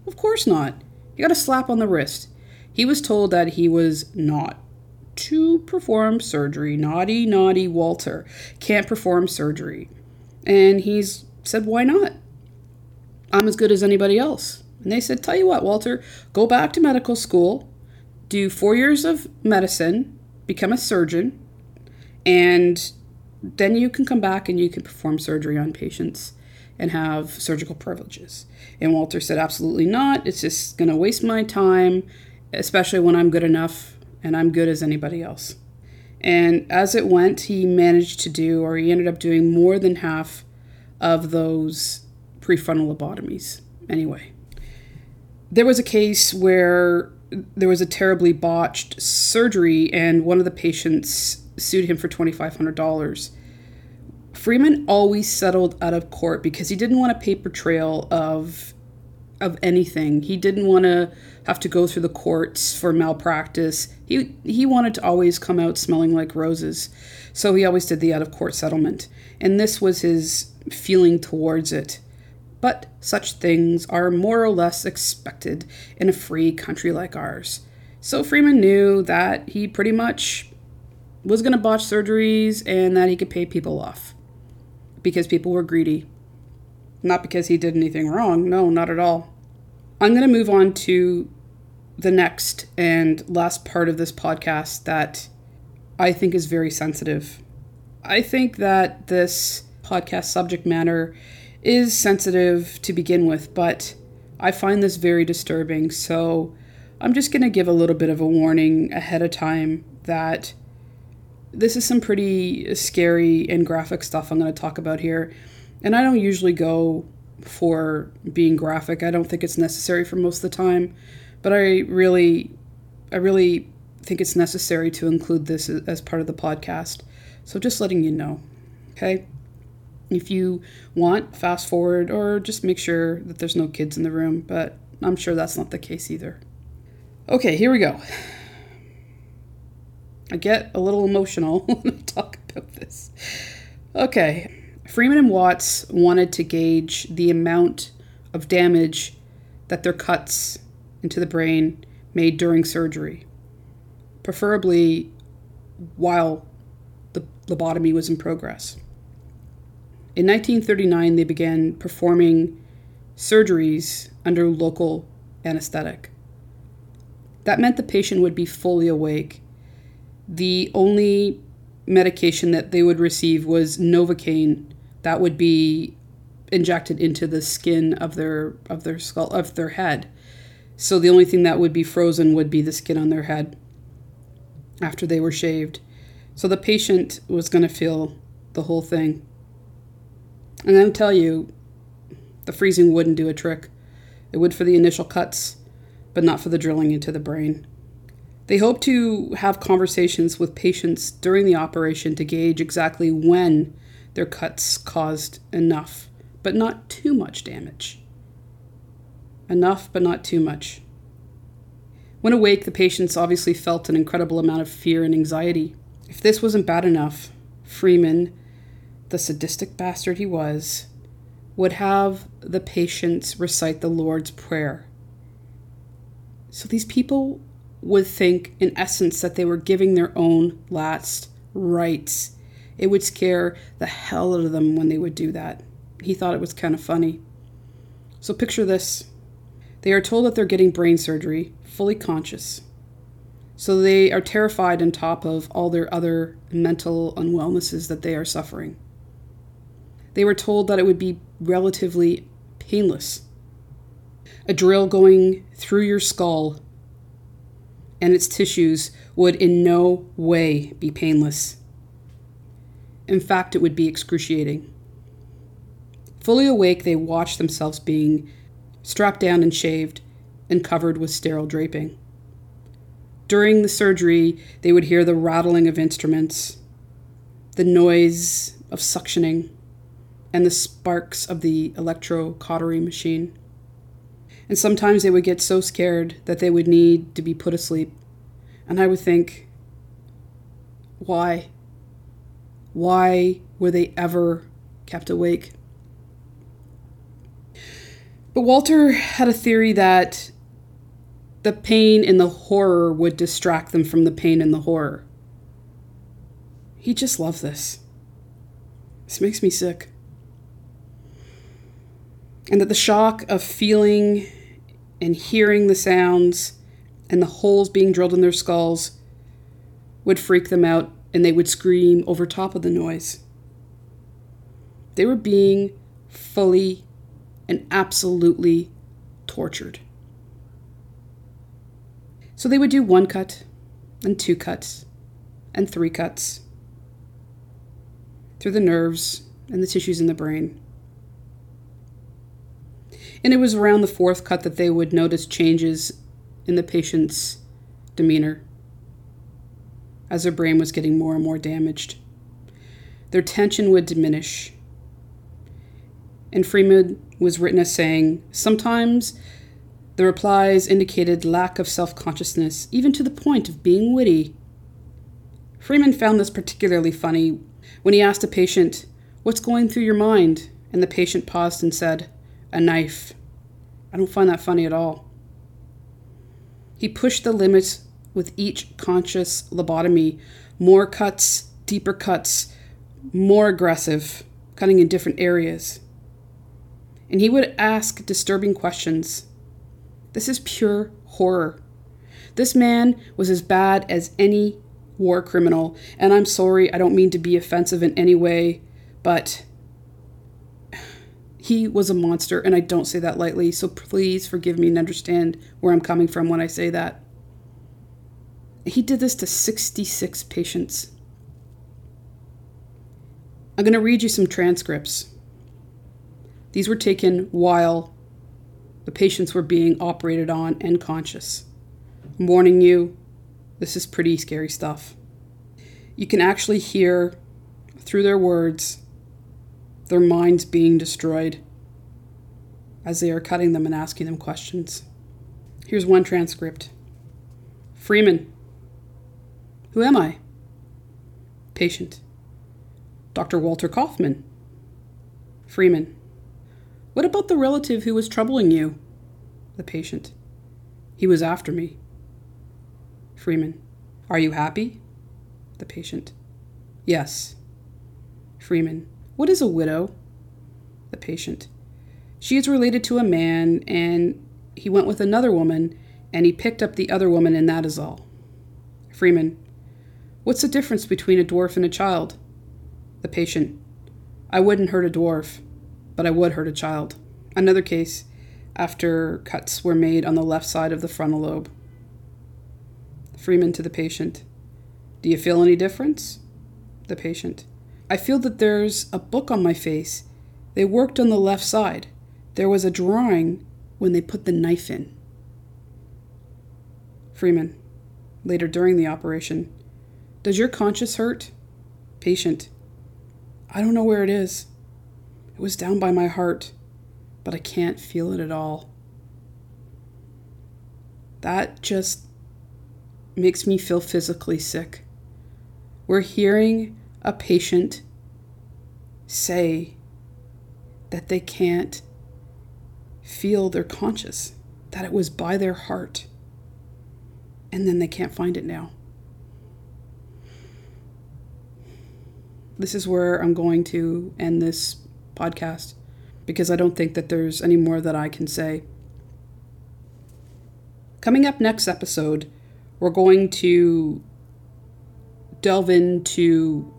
Of course not. He got a slap on the wrist. He was told that he was not to perform surgery. Naughty, naughty Walter can't perform surgery. And he's said, Why not? I'm as good as anybody else. And they said, Tell you what, Walter, go back to medical school, do four years of medicine, become a surgeon, and then you can come back and you can perform surgery on patients and have surgical privileges. And Walter said, Absolutely not. It's just going to waste my time, especially when I'm good enough and I'm good as anybody else. And as it went, he managed to do, or he ended up doing more than half of those prefrontal lobotomies. Anyway, there was a case where there was a terribly botched surgery, and one of the patients sued him for $2,500. Freeman always settled out of court because he didn't want a paper trail of of anything. He didn't want to have to go through the courts for malpractice. He he wanted to always come out smelling like roses. So he always did the out of court settlement. And this was his feeling towards it. But such things are more or less expected in a free country like ours. So Freeman knew that he pretty much was going to botch surgeries and that he could pay people off because people were greedy. Not because he did anything wrong, no, not at all. I'm going to move on to the next and last part of this podcast that I think is very sensitive. I think that this podcast subject matter is sensitive to begin with, but I find this very disturbing. So I'm just going to give a little bit of a warning ahead of time that this is some pretty scary and graphic stuff I'm going to talk about here. And I don't usually go for being graphic. I don't think it's necessary for most of the time, but I really I really think it's necessary to include this as part of the podcast. So just letting you know. Okay? If you want, fast forward or just make sure that there's no kids in the room, but I'm sure that's not the case either. Okay, here we go. I get a little emotional [laughs] when I talk about this. Okay, Freeman and Watts wanted to gauge the amount of damage that their cuts into the brain made during surgery, preferably while the lobotomy was in progress. In 1939, they began performing surgeries under local anesthetic. That meant the patient would be fully awake. The only medication that they would receive was Novocaine that would be injected into the skin of their of their skull of their head. So the only thing that would be frozen would be the skin on their head after they were shaved. So the patient was going to feel the whole thing. And I'll tell you, the freezing wouldn't do a trick. It would for the initial cuts, but not for the drilling into the brain. They hope to have conversations with patients during the operation to gauge exactly when their cuts caused enough, but not too much damage. Enough, but not too much. When awake, the patients obviously felt an incredible amount of fear and anxiety. If this wasn't bad enough, Freeman, the sadistic bastard he was, would have the patients recite the Lord's Prayer. So these people would think, in essence, that they were giving their own last rites. It would scare the hell out of them when they would do that. He thought it was kind of funny. So picture this they are told that they're getting brain surgery, fully conscious. So they are terrified on top of all their other mental unwellnesses that they are suffering. They were told that it would be relatively painless. A drill going through your skull and its tissues would in no way be painless. In fact, it would be excruciating. Fully awake, they watched themselves being strapped down and shaved and covered with sterile draping. During the surgery, they would hear the rattling of instruments, the noise of suctioning, and the sparks of the electrocautery machine. And sometimes they would get so scared that they would need to be put asleep. And I would think, why? Why were they ever kept awake? But Walter had a theory that the pain and the horror would distract them from the pain and the horror. He just loved this. This makes me sick and that the shock of feeling and hearing the sounds and the holes being drilled in their skulls would freak them out and they would scream over top of the noise. They were being fully and absolutely tortured. So they would do one cut, and two cuts, and three cuts through the nerves and the tissues in the brain. And it was around the fourth cut that they would notice changes in the patient's demeanor as their brain was getting more and more damaged. Their tension would diminish. And Freeman was written as saying, Sometimes the replies indicated lack of self consciousness, even to the point of being witty. Freeman found this particularly funny when he asked a patient, What's going through your mind? And the patient paused and said, a knife. I don't find that funny at all. He pushed the limits with each conscious lobotomy more cuts, deeper cuts, more aggressive, cutting in different areas. And he would ask disturbing questions. This is pure horror. This man was as bad as any war criminal, and I'm sorry, I don't mean to be offensive in any way, but [sighs] He was a monster, and I don't say that lightly, so please forgive me and understand where I'm coming from when I say that. He did this to 66 patients. I'm going to read you some transcripts. These were taken while the patients were being operated on and conscious. I'm warning you, this is pretty scary stuff. You can actually hear through their words their minds being destroyed as they are cutting them and asking them questions. Here's one transcript Freeman. Who am I? Patient. Dr. Walter Kaufman. Freeman. What about the relative who was troubling you? The patient. He was after me. Freeman. Are you happy? The patient. Yes. Freeman. What is a widow? The patient. She is related to a man, and he went with another woman, and he picked up the other woman, and that is all. Freeman. What's the difference between a dwarf and a child? The patient. I wouldn't hurt a dwarf but I would hurt a child. Another case after cuts were made on the left side of the frontal lobe. Freeman to the patient. Do you feel any difference? The patient. I feel that there's a book on my face. They worked on the left side. There was a drawing when they put the knife in. Freeman. Later during the operation. Does your conscience hurt? Patient. I don't know where it is. It was down by my heart, but I can't feel it at all. That just makes me feel physically sick. We're hearing a patient say that they can't feel their conscious, that it was by their heart, and then they can't find it now. This is where I'm going to end this podcast because I don't think that there's any more that I can say. Coming up next episode, we're going to delve into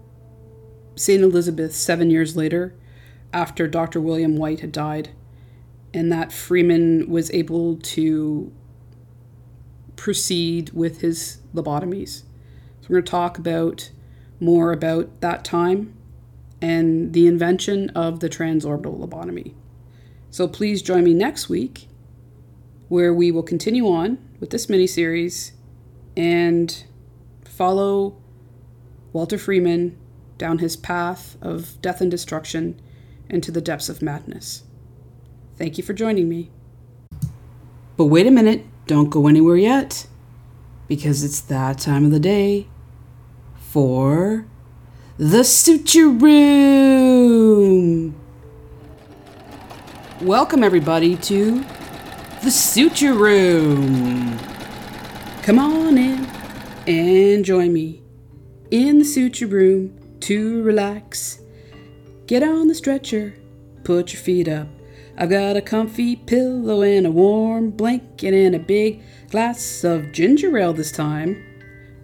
St. Elizabeth seven years later after Dr. William White had died, and that Freeman was able to proceed with his lobotomies. So, we're going to talk about more about that time and the invention of the transorbital lobotomy. So please join me next week where we will continue on with this mini series and follow Walter Freeman down his path of death and destruction into the depths of madness. Thank you for joining me. But wait a minute, don't go anywhere yet, because it's that time of the day for the Suture Room. Welcome, everybody, to the Suture Room. Come on in and join me in the Suture Room to relax. Get on the stretcher, put your feet up. I've got a comfy pillow and a warm blanket and a big glass of ginger ale this time.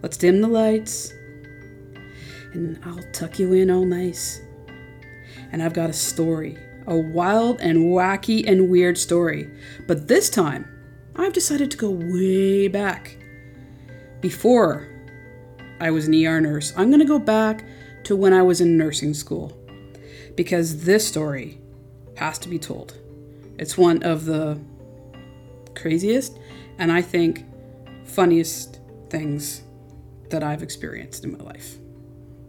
Let's dim the lights and I'll tuck you in all nice. And I've got a story, a wild and wacky and weird story. But this time, I've decided to go way back. Before I was an ER nurse, I'm going to go back to when I was in nursing school. Because this story has to be told. It's one of the craziest and I think funniest things that I've experienced in my life.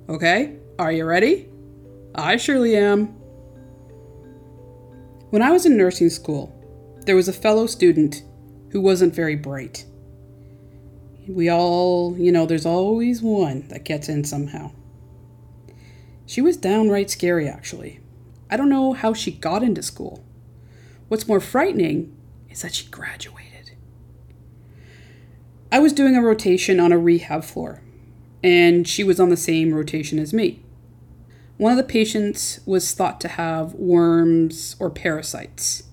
Okay, are you ready? I surely am. When I was in nursing school, there was a fellow student who wasn't very bright. We all, you know, there's always one that gets in somehow. She was downright scary, actually. I don't know how she got into school. What's more frightening is that she graduated. I was doing a rotation on a rehab floor and she was on the same rotation as me. One of the patients was thought to have worms or parasites.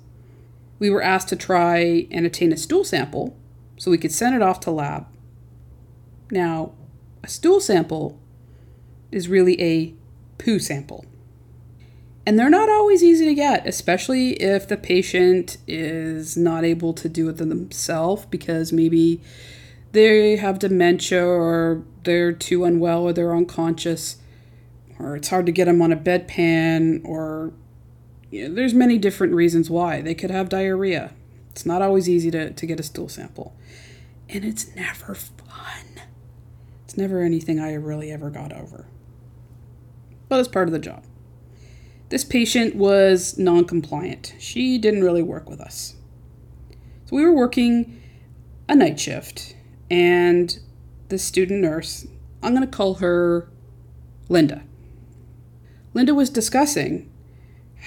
We were asked to try and obtain a stool sample so we could send it off to lab. Now, a stool sample is really a poo sample. And they're not always easy to get, especially if the patient is not able to do it themselves because maybe they have dementia or they're too unwell or they're unconscious or it's hard to get them on a bedpan or you know, there's many different reasons why. They could have diarrhea. It's not always easy to, to get a stool sample. And it's never fun. It's never anything I really ever got over. But it's part of the job. This patient was non compliant. She didn't really work with us. So we were working a night shift, and the student nurse, I'm going to call her Linda. Linda was discussing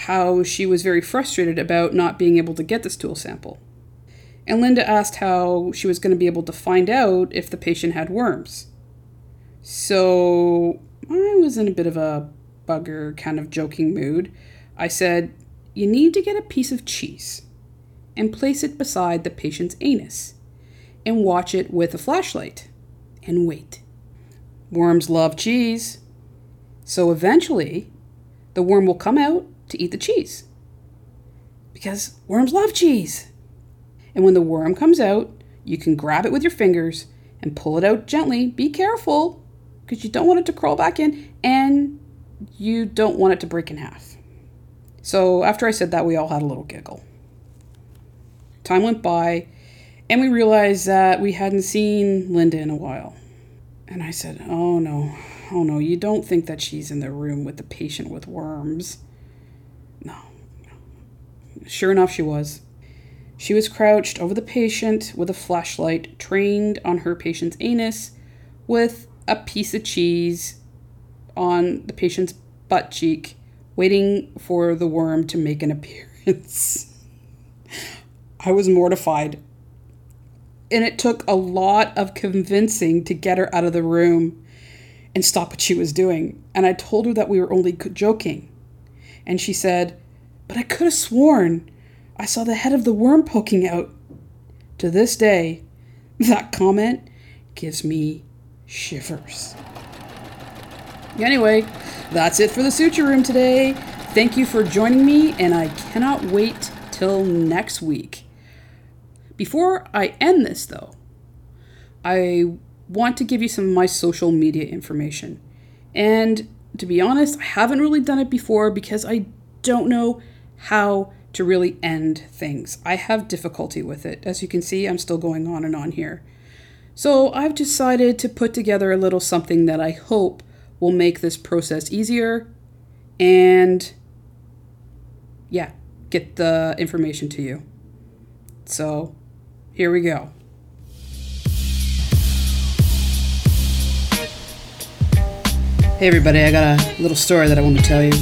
how she was very frustrated about not being able to get the stool sample. And Linda asked how she was going to be able to find out if the patient had worms. So I was in a bit of a bugger kind of joking mood. I said, You need to get a piece of cheese and place it beside the patient's anus and watch it with a flashlight and wait. Worms love cheese. So eventually, the worm will come out to eat the cheese. Because worms love cheese. And when the worm comes out, you can grab it with your fingers and pull it out gently. Be careful because you don't want it to crawl back in and you don't want it to break in half. So after I said that, we all had a little giggle. Time went by and we realized that we hadn't seen Linda in a while. And I said, Oh no, oh no, you don't think that she's in the room with the patient with worms. No. Sure enough, she was. She was crouched over the patient with a flashlight trained on her patient's anus with a piece of cheese on the patient's butt cheek, waiting for the worm to make an [laughs] appearance. I was mortified. And it took a lot of convincing to get her out of the room and stop what she was doing. And I told her that we were only joking. And she said, But I could have sworn I saw the head of the worm poking out. To this day, that comment gives me shivers. Anyway, that's it for the Suture Room today. Thank you for joining me, and I cannot wait till next week. Before I end this, though, I want to give you some of my social media information. And to be honest, I haven't really done it before because I don't know how to really end things. I have difficulty with it. As you can see, I'm still going on and on here. So I've decided to put together a little something that I hope will make this process easier and, yeah, get the information to you. So here we go. Hey, everybody, I got a little story that I want to tell you.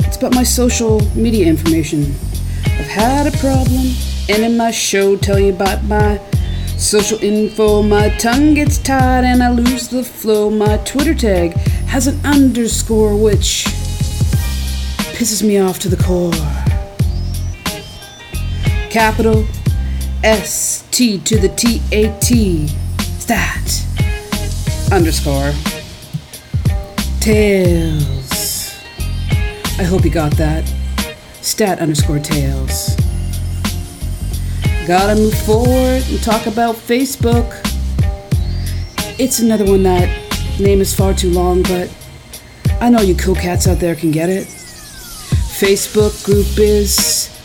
It's about my social media information. I've had a problem, and in my show, tell you about my social info. My tongue gets tied, and I lose the flow. My Twitter tag has an underscore, which pisses me off to the core. Capital S T to the T A T. Stat underscore tales. I hope you got that. Stat underscore tales. Gotta move forward and talk about Facebook. It's another one that name is far too long, but I know you cool cats out there can get it. Facebook group is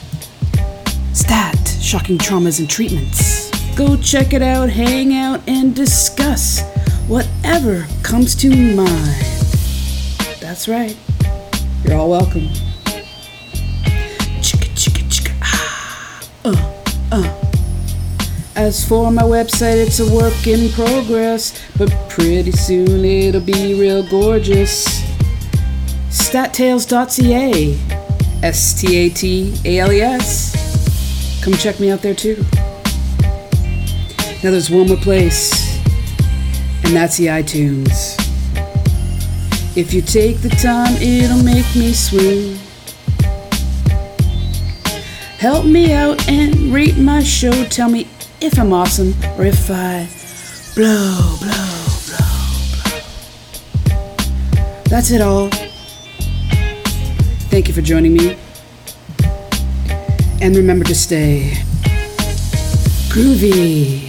Stat Shocking Traumas and Treatments. Go check it out, hang out, and discuss whatever comes to mind. That's right. You're all welcome. Chicka, chicka, chicka. Ah. Uh, uh. As for my website, it's a work in progress, but pretty soon it'll be real gorgeous. Stattales.ca. S T A T A L E S. Come check me out there too. Now there's one more place and that's the iTunes. If you take the time, it'll make me swoon. Help me out and rate my show. Tell me if I'm awesome or if I blow, blow, blow, blow. That's it all. Thank you for joining me. And remember to stay groovy.